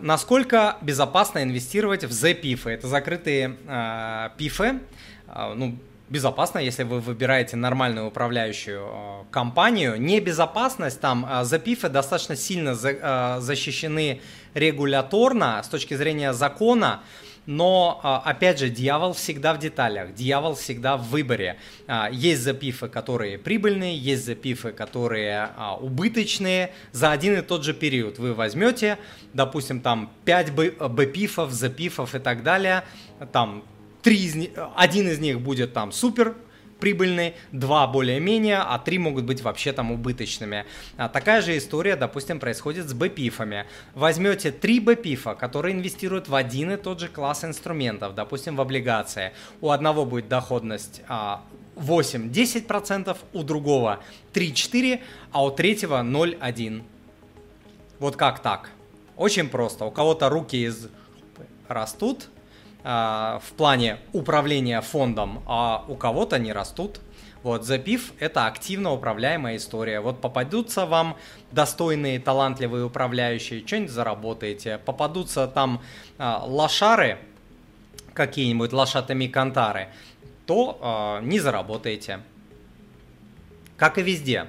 Насколько безопасно инвестировать в Z-пифы? Это закрытые э, пифы. Э, ну, безопасно, если вы выбираете нормальную управляющую э, компанию. Небезопасность там э, запифы достаточно сильно за, э, защищены регуляторно с точки зрения закона. Но, а, опять же, дьявол всегда в деталях, дьявол всегда в выборе. А, есть запифы, которые прибыльные, есть запифы, которые а, убыточные за один и тот же период. Вы возьмете, допустим, там 5 бпифов, запифов и так далее, там 3 из, один из них будет там супер прибыльные, два более-менее, а три могут быть вообще там убыточными. А такая же история, допустим, происходит с бпифами. Возьмете три бпифа, которые инвестируют в один и тот же класс инструментов, допустим, в облигации. У одного будет доходность 8-10%, а, у другого 3-4%, а у третьего 0-1%. Вот как так? Очень просто. У кого-то руки из растут, в плане управления фондом, а у кого-то не растут. Вот, запив – это активно управляемая история. Вот попадутся вам достойные, талантливые управляющие, что-нибудь заработаете. Попадутся там э, лошары, какие-нибудь лошатами кантары, то э, не заработаете. Как и везде.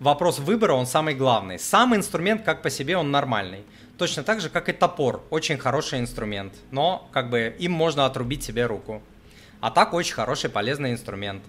Вопрос выбора, он самый главный. Сам инструмент, как по себе, он нормальный. Точно так же, как и топор. Очень хороший инструмент, но как бы им можно отрубить себе руку. А так очень хороший, полезный инструмент.